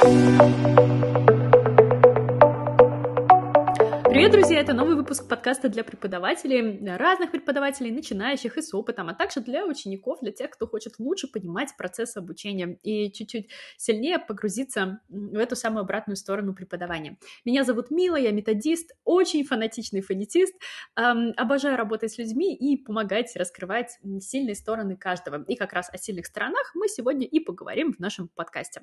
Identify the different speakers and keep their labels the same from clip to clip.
Speaker 1: Привет, друзья! Это новый выпуск подкаста для преподавателей, разных преподавателей, начинающих и с опытом, а также для учеников, для тех, кто хочет лучше понимать процесс обучения и чуть-чуть сильнее погрузиться в эту самую обратную сторону преподавания. Меня зовут Мила, я методист, очень фанатичный фонетист, эм, обожаю работать с людьми и помогать раскрывать сильные стороны каждого. И как раз о сильных сторонах мы сегодня и поговорим в нашем подкасте.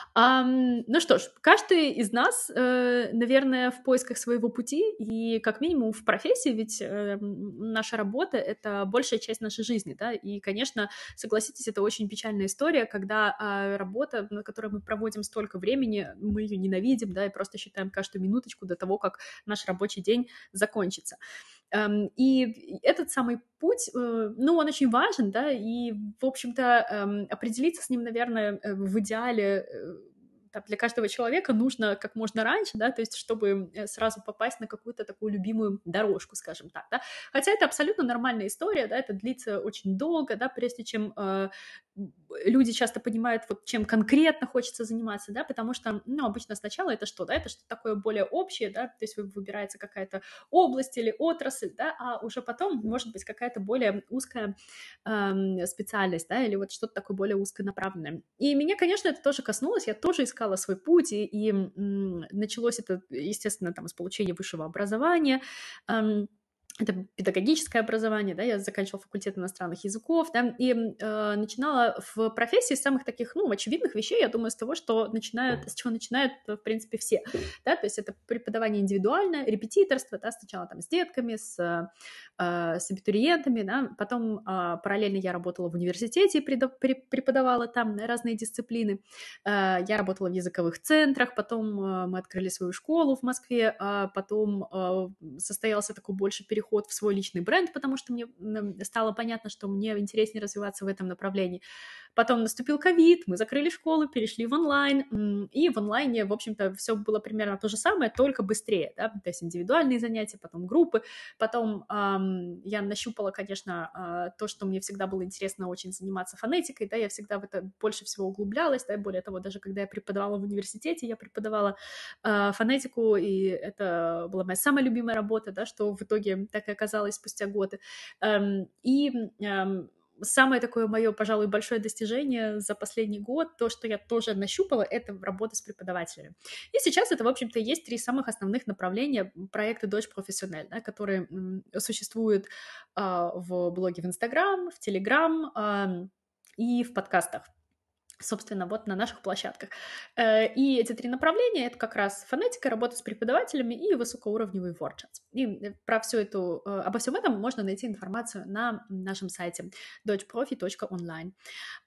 Speaker 1: Um, ну что ж, каждый из нас, э, наверное, в поисках своего пути и как минимум в профессии, ведь э, наша работа — это большая часть нашей жизни, да, и, конечно, согласитесь, это очень печальная история, когда э, работа, на которой мы проводим столько времени, мы ее ненавидим, да, и просто считаем каждую минуточку до того, как наш рабочий день закончится. Эм, и этот самый путь, э, ну, он очень важен, да, и, в общем-то, эм, определиться с ним, наверное, э, в идеале э, там, для каждого человека нужно как можно раньше, да, то есть чтобы э, сразу попасть на какую-то такую любимую дорожку, скажем так, да. Хотя это абсолютно нормальная история, да, это длится очень долго, да, прежде чем э, люди часто понимают, вот чем конкретно хочется заниматься, да, потому что, ну, обычно сначала это что, да, это что-то такое более общее, да, то есть выбирается какая-то область или отрасль, да, а уже потом может быть какая-то более узкая э, специальность, да, или вот что-то такое более узконаправленное. И меня, конечно, это тоже коснулось, я тоже искала свой путь, и, и началось это, естественно, там, с получения высшего образования, это педагогическое образование, да, я заканчивала факультет иностранных языков, да, и э, начинала в профессии с самых таких, ну, очевидных вещей, я думаю, с того, что начинают, с чего начинают, в принципе, все, да, то есть это преподавание индивидуальное, репетиторство, да, сначала там с детками, с, э, с абитуриентами, да, потом э, параллельно я работала в университете и преподавала там разные дисциплины, э, я работала в языковых центрах, потом э, мы открыли свою школу в Москве, а потом э, состоялся такой больше переход переход в свой личный бренд, потому что мне стало понятно, что мне интереснее развиваться в этом направлении. Потом наступил ковид, мы закрыли школу, перешли в онлайн, и в онлайне, в общем-то, все было примерно то же самое, только быстрее, да, то есть индивидуальные занятия, потом группы, потом эм, я нащупала, конечно, э, то, что мне всегда было интересно очень заниматься фонетикой, да, я всегда в это больше всего углублялась, да, более того, даже когда я преподавала в университете, я преподавала э, фонетику, и это была моя самая любимая работа, да, что в итоге так и оказалось спустя годы. Эм, и эм, самое такое мое, пожалуй, большое достижение за последний год, то, что я тоже нащупала, это работа с преподавателями. И сейчас это, в общем-то, есть три самых основных направления проекта «Дочь профессиональ», да, которые существуют э, в блоге в Инстаграм, в Телеграм э, и в подкастах собственно, вот на наших площадках. Э, и эти три направления — это как раз фонетика, работа с преподавателями и высокоуровневый WordChat. И э, про всю эту, э, обо всем этом можно найти информацию на нашем сайте dodgeprofi.online.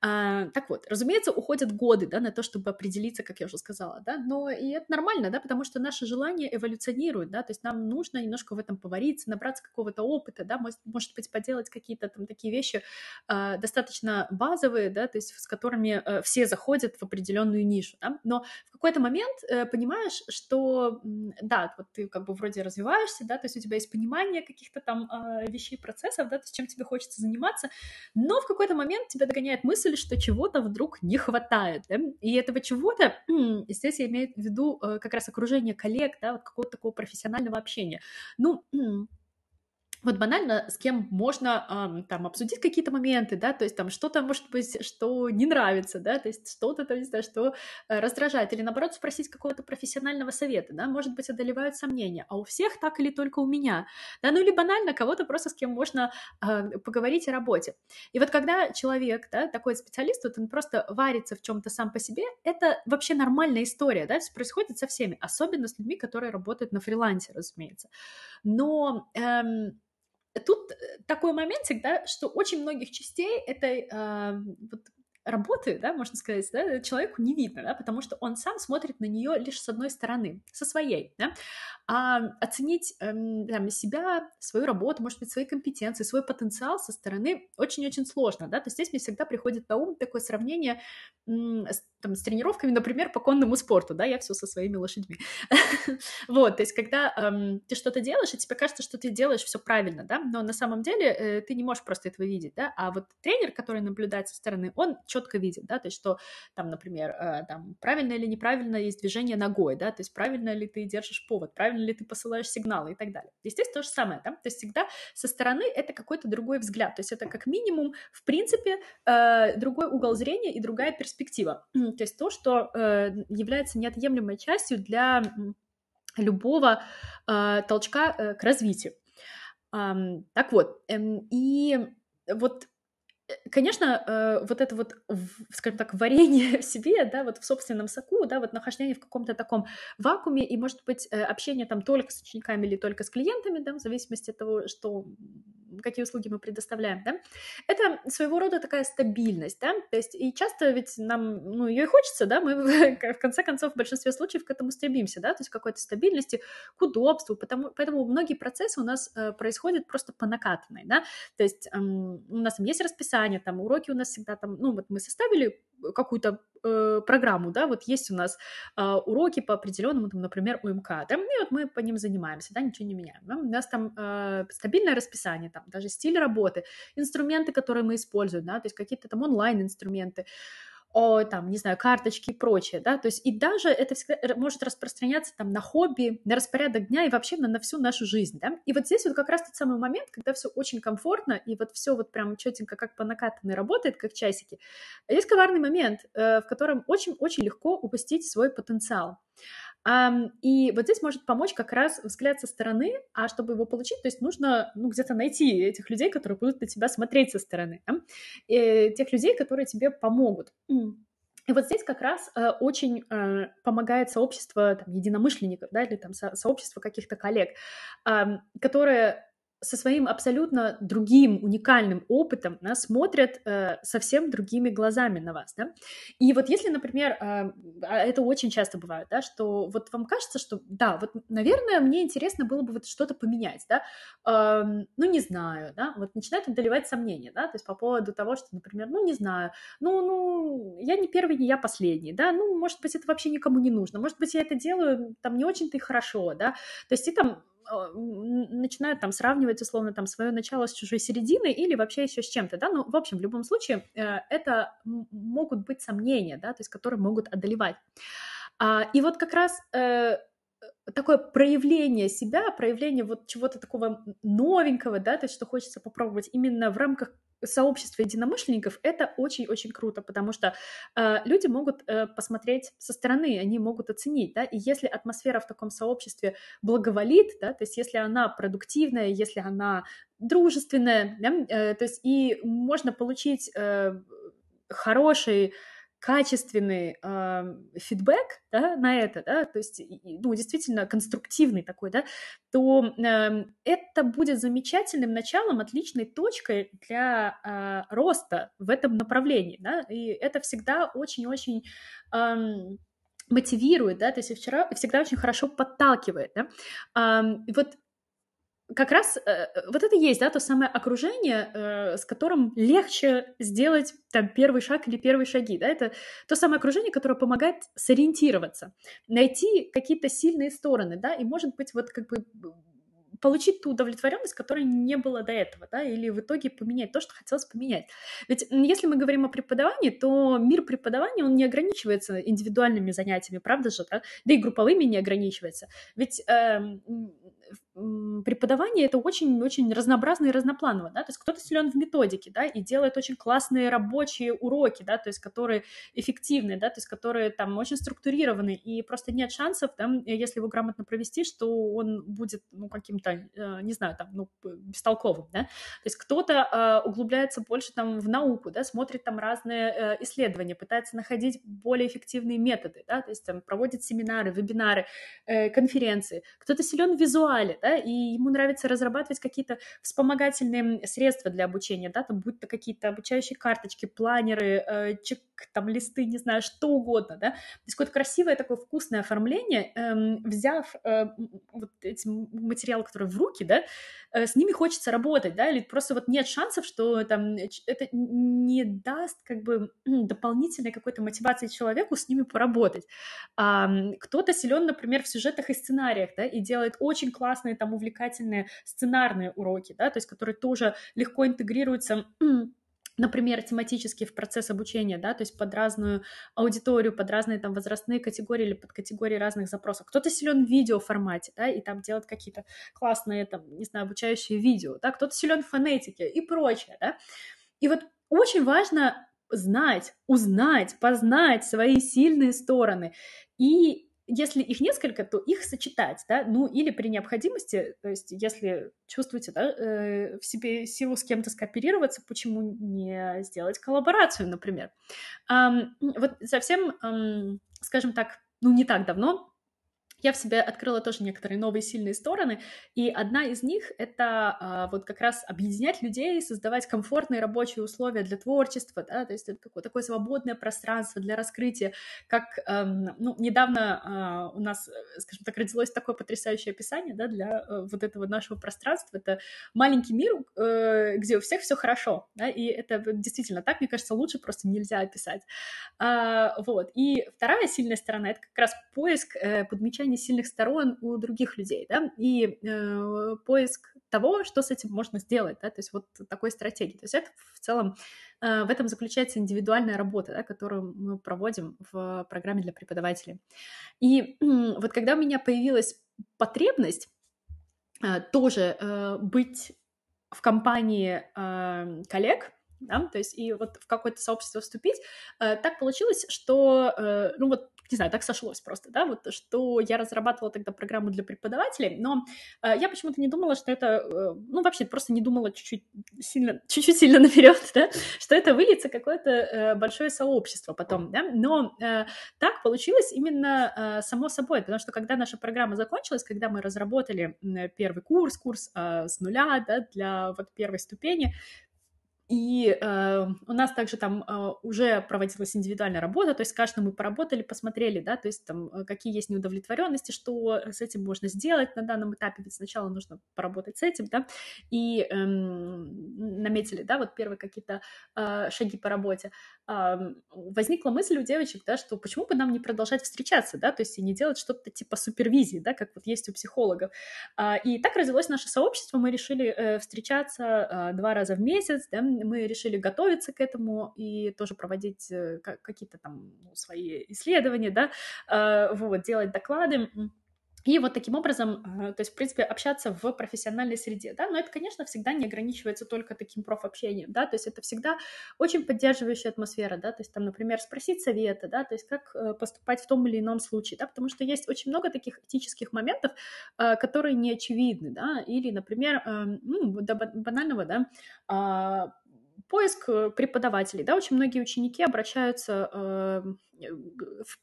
Speaker 1: А, так вот, разумеется, уходят годы да, на то, чтобы определиться, как я уже сказала, да, но и это нормально, да, потому что наши желания эволюционируют, да, то есть нам нужно немножко в этом повариться, набраться какого-то опыта, да, может, может быть, поделать какие-то там такие вещи достаточно базовые, да, то есть с которыми все заходят в определенную нишу, да? но в какой-то момент э, понимаешь, что, да, вот ты как бы вроде развиваешься, да, то есть у тебя есть понимание каких-то там э, вещей, процессов, да, то есть чем тебе хочется заниматься, но в какой-то момент тебя догоняет мысль, что чего-то вдруг не хватает, да? и этого чего-то, здесь я имею в виду э, как раз окружение коллег, да, вот какого-то такого профессионального общения. Ну, вот банально с кем можно эм, там обсудить какие-то моменты, да, то есть там что-то, может быть, что не нравится, да, то есть что-то там, не знаю, что э, раздражает, или наоборот спросить какого-то профессионального совета, да, может быть, одолевают сомнения, а у всех так или только у меня, да, ну или банально кого-то просто с кем можно э, поговорить о работе. И вот когда человек, да, такой специалист, вот он просто варится в чем-то сам по себе, это вообще нормальная история, да, все происходит со всеми, особенно с людьми, которые работают на фрилансе, разумеется. Но эм, такой моментик, да, что очень многих частей этой э, вот, работы, да, можно сказать, да, человеку не видно, да, потому что он сам смотрит на нее лишь с одной стороны, со своей, да, а оценить эм, там, себя, свою работу, может быть, свои компетенции, свой потенциал со стороны очень-очень сложно, да, то есть здесь мне всегда приходит на ум такое сравнение там, с тренировками, например, по конному спорту, да, я все со своими лошадьми. вот, то есть, когда эм, ты что-то делаешь, и тебе кажется, что ты делаешь все правильно, да, но на самом деле э, ты не можешь просто этого видеть, да, а вот тренер, который наблюдает со стороны, он четко видит, да, то есть, что там, например, э, там, правильно или неправильно есть движение ногой, да, то есть, правильно ли ты держишь повод, правильно ли ты посылаешь сигналы и так далее. Здесь то же самое, да, то есть, всегда со стороны это какой-то другой взгляд, то есть, это как минимум, в принципе, э, другой угол зрения и другая перспектива то есть то, что э, является неотъемлемой частью для любого э, толчка э, к развитию. Так вот, эм, и вот Конечно, вот это вот, скажем так, варенье в себе, да, вот в собственном соку, да, вот нахождение в каком-то таком вакууме и, может быть, общение там только с учениками или только с клиентами, да, в зависимости от того, что, какие услуги мы предоставляем, да, это своего рода такая стабильность, да, то есть и часто ведь нам, ну, ее и хочется, да, мы в конце концов в большинстве случаев к этому стремимся, да, то есть какой-то стабильности, к удобству, потому, поэтому многие процессы у нас э, происходят просто по накатанной, да, то есть у нас там есть расписание, там уроки у нас всегда там, ну вот мы составили какую-то э, программу, да, вот есть у нас э, уроки по определенному, там, например, УМК, да, и вот мы по ним занимаемся, да, ничего не меняем. Да? У нас там э, стабильное расписание, там даже стиль работы, инструменты, которые мы используем, да, то есть какие-то там онлайн-инструменты, о, там, не знаю, карточки и прочее, да, то есть и даже это всегда может распространяться там на хобби, на распорядок дня и вообще на, на всю нашу жизнь, да, и вот здесь вот как раз тот самый момент, когда все очень комфортно и вот все вот прям четенько как по накатанной работает, как часики, есть коварный момент, э, в котором очень-очень легко упустить свой потенциал. И вот здесь может помочь как раз взгляд со стороны, а чтобы его получить, то есть нужно ну, где-то найти этих людей, которые будут на тебя смотреть со стороны, да? и тех людей, которые тебе помогут. И вот здесь как раз э, очень э, помогает сообщество там, единомышленников, да, или там со- сообщество каких-то коллег, э, которые со своим абсолютно другим, уникальным опытом да, смотрят э, совсем другими глазами на вас, да. И вот если, например, э, это очень часто бывает, да, что вот вам кажется, что да, вот, наверное, мне интересно было бы вот что-то поменять, да, э, ну, не знаю, да, вот начинают одолевать сомнения, да, то есть по поводу того, что, например, ну, не знаю, ну, ну, я не первый, не я последний, да, ну, может быть, это вообще никому не нужно, может быть, я это делаю там не очень-то и хорошо, да, то есть и там а, начинают там сравнивать условно там свое начало с чужой серединой или вообще еще с чем-то, да, ну, в общем, в любом случае э, это могут быть сомнения, да, то есть которые могут одолевать. А, и вот как раз э, такое проявление себя, проявление вот чего-то такого новенького, да, то есть что хочется попробовать именно в рамках сообщества единомышленников, это очень-очень круто, потому что э, люди могут э, посмотреть со стороны, они могут оценить, да, и если атмосфера в таком сообществе благоволит, да, то есть если она продуктивная, если она дружественная, да, э, то есть и можно получить э, хороший качественный э, фидбэк да, на это, да, то есть, ну, действительно конструктивный такой, да, то э, это будет замечательным началом, отличной точкой для э, роста в этом направлении, да, и это всегда очень-очень э, мотивирует, да, то есть вчера всегда очень хорошо подталкивает, да. Э, вот как раз э, вот это есть, да, то самое окружение, э, с которым легче сделать там первый шаг или первые шаги, да, это то самое окружение, которое помогает сориентироваться, найти какие-то сильные стороны, да, и может быть вот как бы получить ту удовлетворенность, которой не было до этого, да, или в итоге поменять то, что хотелось поменять. Ведь если мы говорим о преподавании, то мир преподавания, он не ограничивается индивидуальными занятиями, правда же, да, да и групповыми не ограничивается. Ведь э, преподавание это очень-очень разнообразно и разнопланово, да, то есть кто-то силен в методике, да, и делает очень классные рабочие уроки, да, то есть которые эффективны, да, то есть которые там очень структурированы, и просто нет шансов, да, если его грамотно провести, что он будет, ну, каким-то, э, не знаю, там, ну, бестолковым, да, то есть кто-то э, углубляется больше там в науку, да, смотрит там разные э, исследования, пытается находить более эффективные методы, да, то есть там проводит семинары, вебинары, конференции, кто-то силен визуально, визуале, да, и ему нравится разрабатывать какие-то вспомогательные средства для обучения, да, там будь то какие-то обучающие карточки, планеры, э, чек, там листы, не знаю, что угодно, да, то есть какое-то красивое такое вкусное оформление, э, взяв э, вот эти материалы, которые в руки, да, э, с ними хочется работать, да, или просто вот нет шансов, что там это не даст как бы дополнительной какой-то мотивации человеку с ними поработать. А, кто-то силен, например, в сюжетах и сценариях, да, и делает очень классные там увлекательные сценарные уроки, да, то есть которые тоже легко интегрируются например, тематически в процесс обучения, да, то есть под разную аудиторию, под разные там возрастные категории или под категории разных запросов. Кто-то силен в видео формате, да, и там делает какие-то классные, там, не знаю, обучающие видео, да, кто-то силен в фонетике и прочее, да. И вот очень важно знать, узнать, познать свои сильные стороны и если их несколько, то их сочетать, да, ну или при необходимости, то есть если чувствуете да, э, в себе силу с кем-то скооперироваться, почему не сделать коллаборацию, например. Эм, вот совсем, эм, скажем так, ну не так давно я в себе открыла тоже некоторые новые сильные стороны, и одна из них — это а, вот как раз объединять людей, создавать комфортные рабочие условия для творчества, да, то есть это такое, такое свободное пространство для раскрытия, как, эм, ну, недавно а, у нас, скажем так, родилось такое потрясающее описание, да, для э, вот этого нашего пространства, это маленький мир, э, где у всех все хорошо, да, и это действительно так, мне кажется, лучше просто нельзя описать, а, вот, и вторая сильная сторона — это как раз поиск, э, подмечания не сильных сторон у других людей, да, и э, поиск того, что с этим можно сделать, да, то есть вот такой стратегии. То есть это в целом, э, в этом заключается индивидуальная работа, да, которую мы проводим в программе для преподавателей. И э, вот когда у меня появилась потребность э, тоже э, быть в компании э, коллег, да, то есть и вот в какое-то сообщество вступить, э, так получилось, что, э, ну вот не знаю, так сошлось просто, да, вот что я разрабатывала тогда программу для преподавателей, но э, я почему-то не думала, что это, э, ну, вообще просто не думала чуть-чуть сильно, чуть-чуть сильно наперед, да, что это выльется какое-то э, большое сообщество потом, да, но э, так получилось именно э, само собой, потому что когда наша программа закончилась, когда мы разработали первый курс, курс э, с нуля, да, для вот первой ступени, и э, у нас также там э, уже проводилась индивидуальная работа, то есть с каждым мы поработали, посмотрели, да, то есть там э, какие есть неудовлетворенности, что с этим можно сделать на данном этапе, ведь сначала нужно поработать с этим, да, и э, наметили, да, вот первые какие-то э, шаги по работе. Э, возникла мысль у девочек, да, что почему бы нам не продолжать встречаться, да, то есть и не делать что-то типа супервизии, да, как вот есть у психологов. Э, и так родилось наше сообщество, мы решили э, встречаться э, два раза в месяц, да, мы решили готовиться к этому и тоже проводить э, какие-то там ну, свои исследования, да, э, вот, делать доклады. И вот таким образом, э, то есть, в принципе, общаться в профессиональной среде, да, но это, конечно, всегда не ограничивается только таким профобщением, да, то есть это всегда очень поддерживающая атмосфера, да, то есть там, например, спросить совета, да, то есть как поступать в том или ином случае, да, потому что есть очень много таких этических моментов, которые не очевидны, да, или, например, ну, до банального, да, а, поиск э, преподавателей, да, очень многие ученики обращаются э,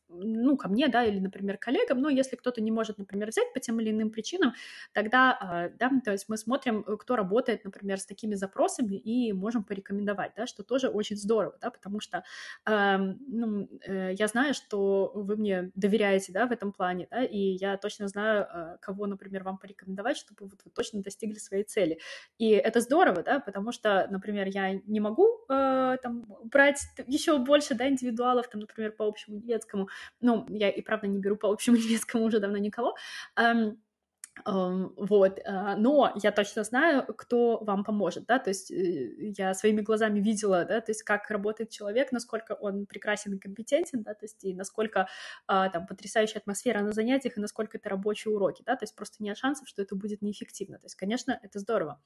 Speaker 1: ну, ко мне, да, или, например, коллегам, но если кто-то не может, например, взять по тем или иным причинам, тогда, а, да, то есть мы смотрим, э, кто работает, например, с такими запросами и можем порекомендовать, да, что тоже очень здорово, да, потому что, э, ну, э, я знаю, что вы мне доверяете, да, в этом плане, да, и я точно знаю, э, кого, например, вам порекомендовать, чтобы вот вы точно достигли своей цели. И это здорово, да, потому что, например, я не могу э, там брать еще больше, да, индивидуалов, там, например, по общему немецкому. Ну, я и правда не беру по общему немецкому уже давно никого. Вот, а, но я точно знаю, кто вам поможет, да, то есть э, я своими глазами видела, да, то есть как работает человек, насколько он прекрасен и компетентен, да, то есть и насколько а, там потрясающая атмосфера на занятиях, и насколько это рабочие уроки, да, то есть просто нет шансов, что это будет неэффективно, то есть, конечно, это здорово.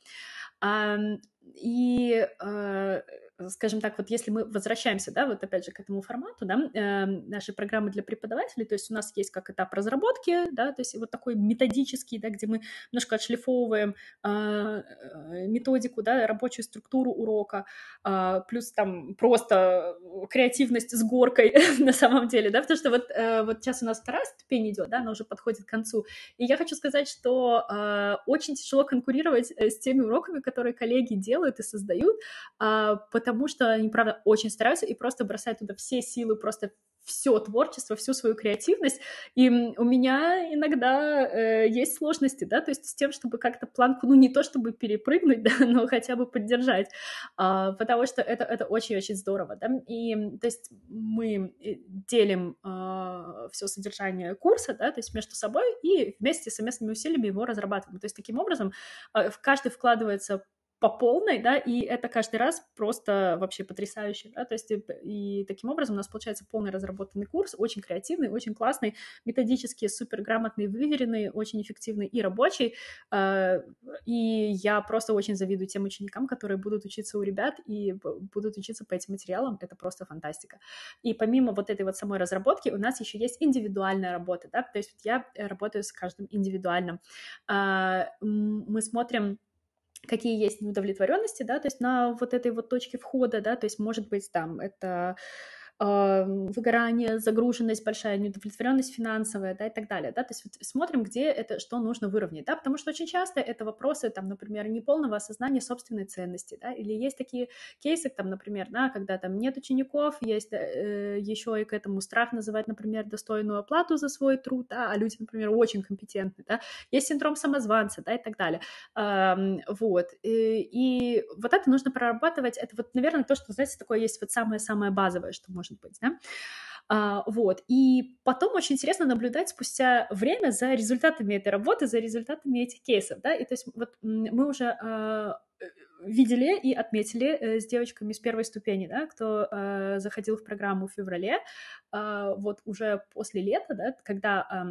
Speaker 1: И а, скажем так, вот если мы возвращаемся, да, вот опять же к этому формату, да, э, нашей программы для преподавателей, то есть у нас есть как этап разработки, да, то есть вот такой методический, да, где мы немножко отшлифовываем э, методику, да, рабочую структуру урока, э, плюс там просто креативность с горкой на самом деле, да, потому что вот, э, вот сейчас у нас вторая ступень идет, да, она уже подходит к концу, и я хочу сказать, что э, очень тяжело конкурировать э, с теми уроками, которые коллеги делают и создают, э, что они, правда, очень стараются и просто бросают туда все силы, просто все творчество, всю свою креативность, и у меня иногда э, есть сложности, да, то есть с тем, чтобы как-то планку, ну, не то чтобы перепрыгнуть, да, но хотя бы поддержать, э, потому что это, это очень-очень здорово, да, и то есть мы э, делим э, все содержание курса, да, то есть между собой и вместе совместными усилиями его разрабатываем, то есть таким образом э, каждый вкладывается по полной, да, и это каждый раз просто вообще потрясающе, да, то есть и, и таким образом у нас получается полный разработанный курс, очень креативный, очень классный, методически супер грамотный, выверенный, очень эффективный и рабочий, э, и я просто очень завидую тем ученикам, которые будут учиться у ребят и будут учиться по этим материалам, это просто фантастика. И помимо вот этой вот самой разработки у нас еще есть индивидуальная работа, да, то есть я работаю с каждым индивидуально. Э, мы смотрим какие есть неудовлетворенности, да, то есть на вот этой вот точке входа, да, то есть может быть там это выгорание, загруженность большая, неудовлетворенность финансовая, да, и так далее, да, то есть вот смотрим, где это, что нужно выровнять, да, потому что очень часто это вопросы, там, например, неполного осознания собственной ценности, да, или есть такие кейсы, там, например, да, когда там нет учеников, есть э, еще и к этому страх называть, например, достойную оплату за свой труд, да, а люди, например, очень компетентны, да, есть синдром самозванца, да, и так далее, эм, вот, и, и вот это нужно прорабатывать, это вот, наверное, то, что, знаете, такое есть вот самое-самое базовое, что можно может быть, да. А, вот. И потом очень интересно наблюдать спустя время за результатами этой работы, за результатами этих кейсов, да, и то есть вот мы уже а, видели и отметили э, с девочками с первой ступени, да, кто э, заходил в программу в феврале, э, вот уже после лета, да, когда э, а,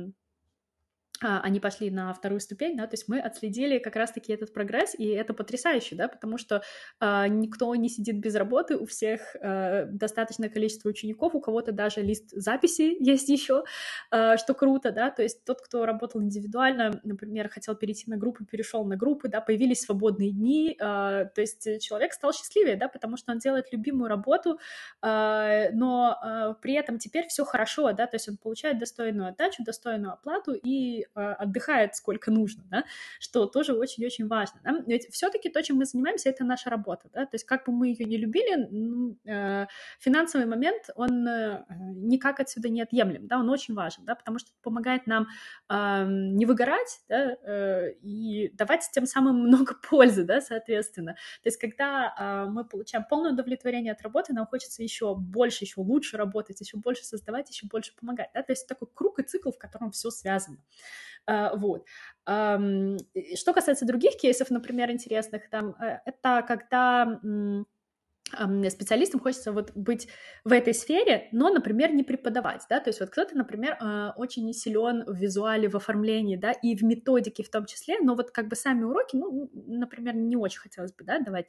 Speaker 1: они пошли на вторую ступень, да, то есть мы отследили как раз-таки этот прогресс, и это потрясающе, да, потому что э, никто не сидит без работы, у всех э, достаточное количество учеников, у кого-то даже лист записи есть еще, э, что круто, да, то есть тот, кто работал индивидуально, например, хотел перейти на группы, перешел на группы, да, появились свободные дни, э, то есть человек стал счастливее, да, потому что он делает любимую работу, э, но э, при этом теперь все хорошо, да, то есть он получает достойную отдачу, достойную оплату и Э, отдыхает сколько нужно, да, что тоже очень-очень важно. Да? Ведь все-таки то, чем мы занимаемся, это наша работа, да, то есть как бы мы ее не любили, ну, э, финансовый момент, он э, никак отсюда не отъемлем, да, он очень важен, да, потому что помогает нам э, не выгорать, да, э, и давать тем самым много пользы, да, соответственно. То есть когда э, мы получаем полное удовлетворение от работы, нам хочется еще больше, еще лучше работать, еще больше создавать, еще больше помогать, да, то есть такой круг и цикл, в котором все связано. А, вот. Что касается других кейсов, например, интересных, там, э, это когда специалистам хочется вот быть в этой сфере, но, например, не преподавать, да, то есть вот кто-то, например, э, очень силен в визуале, в оформлении, да, и в методике в том числе, но вот как бы сами уроки, ну, например, не очень хотелось бы, да, давать,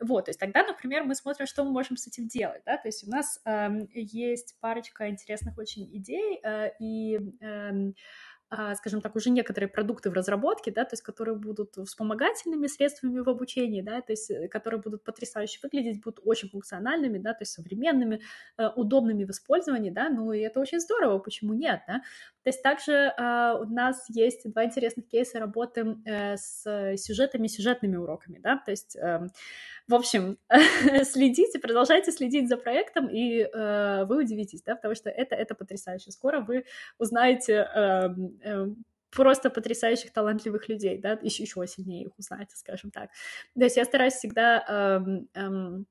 Speaker 1: вот, то есть тогда, например, мы смотрим, что мы можем с этим делать, да, то есть у нас э, есть парочка интересных очень идей, э, и э, а, скажем так, уже некоторые продукты в разработке, да, то есть которые будут вспомогательными средствами в обучении, да, то есть э, которые будут потрясающе выглядеть, будут очень функциональными, да, то есть современными, э, удобными в использовании, да, ну и это очень здорово, почему нет, да. То есть также э, у нас есть два интересных кейса работы э, с сюжетами, сюжетными уроками, да, то есть э, в общем, следите, продолжайте следить за проектом, и вы удивитесь, да, потому что это, это потрясающе. Скоро вы узнаете э, э, просто потрясающих, талантливых людей, да, еще, еще сильнее их узнаете, скажем так. То есть я стараюсь всегда... Э, э,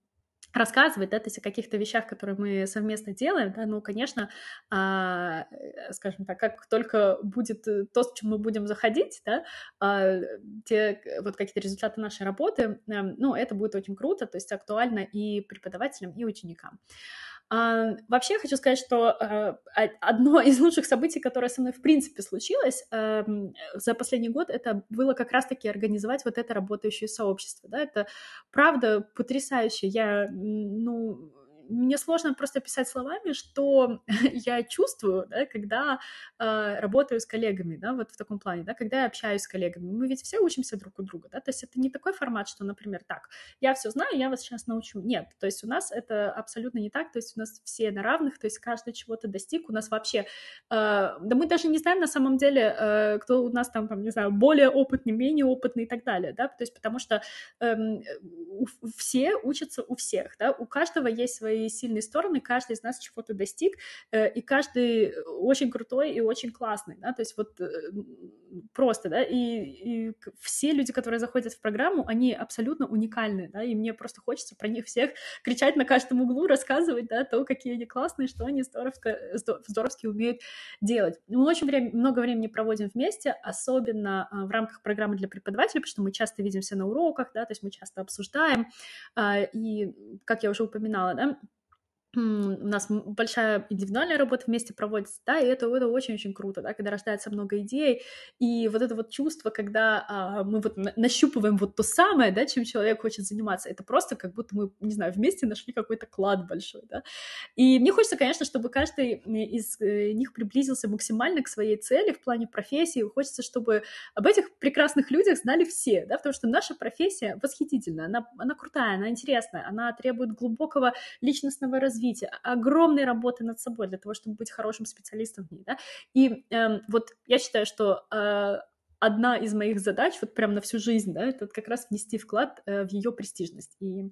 Speaker 1: рассказывать, да, то есть о каких-то вещах, которые мы совместно делаем, да, ну, конечно, а, э, скажем так, как только будет э, то, с чем мы будем заходить, да, а, те вот какие-то результаты нашей работы, а, ну, это будет очень круто, то есть актуально и преподавателям, и ученикам. А, вообще хочу сказать, что а, одно из лучших событий, которое со мной в принципе случилось а, за последний год, это было как раз-таки организовать вот это работающее сообщество. Да? Это правда потрясающе. Я, ну, мне сложно просто писать словами, что я чувствую, да, когда э, работаю с коллегами, да, вот в таком плане, да, когда я общаюсь с коллегами. Мы ведь все учимся друг у друга, да, то есть это не такой формат, что, например, так, я все знаю, я вас сейчас научу. Нет, то есть у нас это абсолютно не так, то есть у нас все на равных, то есть каждый чего-то достиг, у нас вообще, э, да мы даже не знаем на самом деле, э, кто у нас там, там, не знаю, более опытный, менее опытный и так далее, да, то есть потому что э, все учатся у всех, да, у каждого есть свои свои сильные стороны, каждый из нас чего-то достиг, э, и каждый очень крутой и очень классный, да, то есть вот э, просто, да, и, и все люди, которые заходят в программу, они абсолютно уникальны, да, и мне просто хочется про них всех кричать на каждом углу, рассказывать, да, то, какие они классные, что они здоровско, здоровски умеют делать. Мы очень время, много времени проводим вместе, особенно в рамках программы для преподавателей, потому что мы часто видимся на уроках, да, то есть мы часто обсуждаем, а, и, как я уже упоминала, да, у нас большая индивидуальная работа вместе проводится, да, и это, это очень-очень круто, да, когда рождается много идей, и вот это вот чувство, когда а, мы вот нащупываем вот то самое, да, чем человек хочет заниматься, это просто как будто мы, не знаю, вместе нашли какой-то клад большой, да, и мне хочется, конечно, чтобы каждый из э, них приблизился максимально к своей цели в плане профессии, хочется, чтобы об этих прекрасных людях знали все, да, потому что наша профессия восхитительная, она, она крутая, она интересная, она требует глубокого личностного развития, развития, огромной работы над собой для того, чтобы быть хорошим специалистом в ней, да, и э, вот я считаю, что э, одна из моих задач, вот прям на всю жизнь, да, это как раз внести вклад э, в ее престижность. И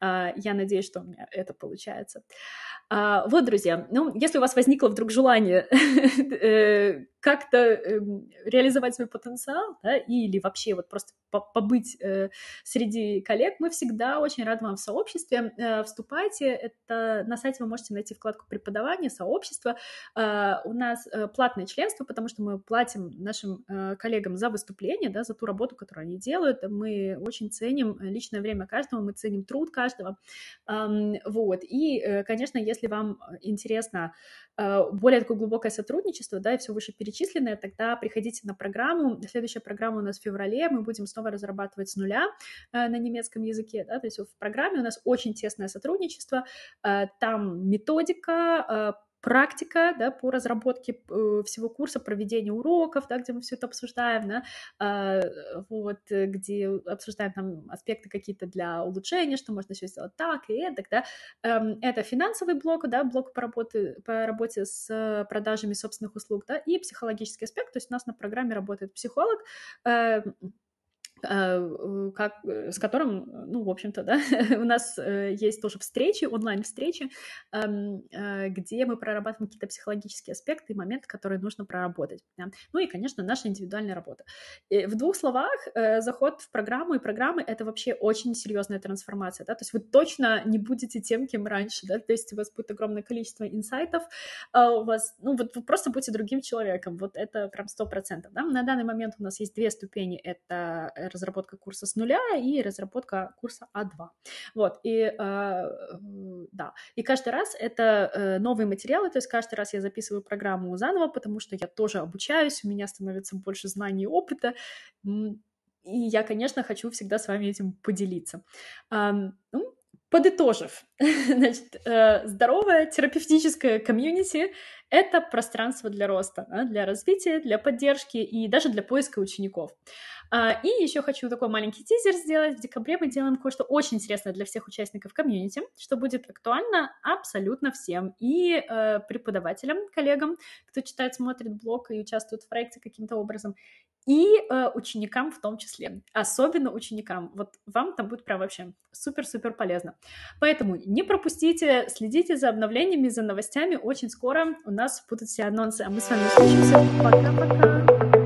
Speaker 1: э, я надеюсь, что у меня это получается. А, вот, друзья, ну, если у вас возникло вдруг желание э, как-то э, реализовать свой потенциал, да, или вообще вот просто побыть э, среди коллег, мы всегда очень рады вам в сообществе. Э, вступайте, это на сайте вы можете найти вкладку преподавания, сообщество. Э, у нас э, платное членство, потому что мы платим нашим э, коллегам за выступление, да, за ту работу, которую они делают. Мы очень ценим личное время каждого, мы ценим труд каждого. Э, вот, и, э, конечно, если вам э, интересно э, более такое глубокое сотрудничество, да, и все вышеперечисленное, тогда приходите на программу. Следующая программа у нас в феврале, мы будем снова разрабатывать с нуля э, на немецком языке, да, то есть в программе у нас очень тесное сотрудничество, там методика, практика, да, по разработке э, всего курса, проведения уроков, да, где мы все это обсуждаем, да, а, вот, э, где обсуждаем там аспекты какие-то для улучшения, что можно еще сделать так и это, да. Эм, это финансовый блок, да, блок по работе, по работе с продажами собственных услуг, да, и психологический аспект, то есть у нас на программе работает психолог, эм, как, э, с которым, ну, в общем-то, да, у нас э, есть тоже встречи, онлайн-встречи, эм, где мы прорабатываем какие-то психологические аспекты и моменты, которые нужно проработать. Да. Ну и, конечно, наша индивидуальная работа. И в двух словах, заход в программу и программы — это вообще очень серьезная трансформация, да, то есть вы точно не будете тем, кем раньше, да, то есть у вас будет огромное количество инсайтов, а у вас, ну, вот вы просто будете другим человеком, вот это прям сто процентов, да. На данный момент у нас есть две ступени, это разработка курса с нуля и разработка курса А2. Вот, и э, да, и каждый раз это э, новые материалы, то есть каждый раз я записываю программу заново, потому что я тоже обучаюсь, у меня становится больше знаний и опыта, и я, конечно, хочу всегда с вами этим поделиться. Ну, подытожив, значит, э, здоровое терапевтическое комьюнити — это пространство для роста, для развития, для поддержки и даже для поиска учеников. А, и еще хочу такой маленький тизер сделать. В декабре мы делаем кое-что очень интересное для всех участников комьюнити, что будет актуально абсолютно всем. И э, преподавателям, коллегам, кто читает, смотрит блог и участвует в проекте каким-то образом, и э, ученикам в том числе. Особенно ученикам. Вот вам там будет прям вообще супер-супер полезно. Поэтому не пропустите, следите за обновлениями, за новостями. Очень скоро у нас будут все анонсы. А мы с вами услышимся. Пока-пока.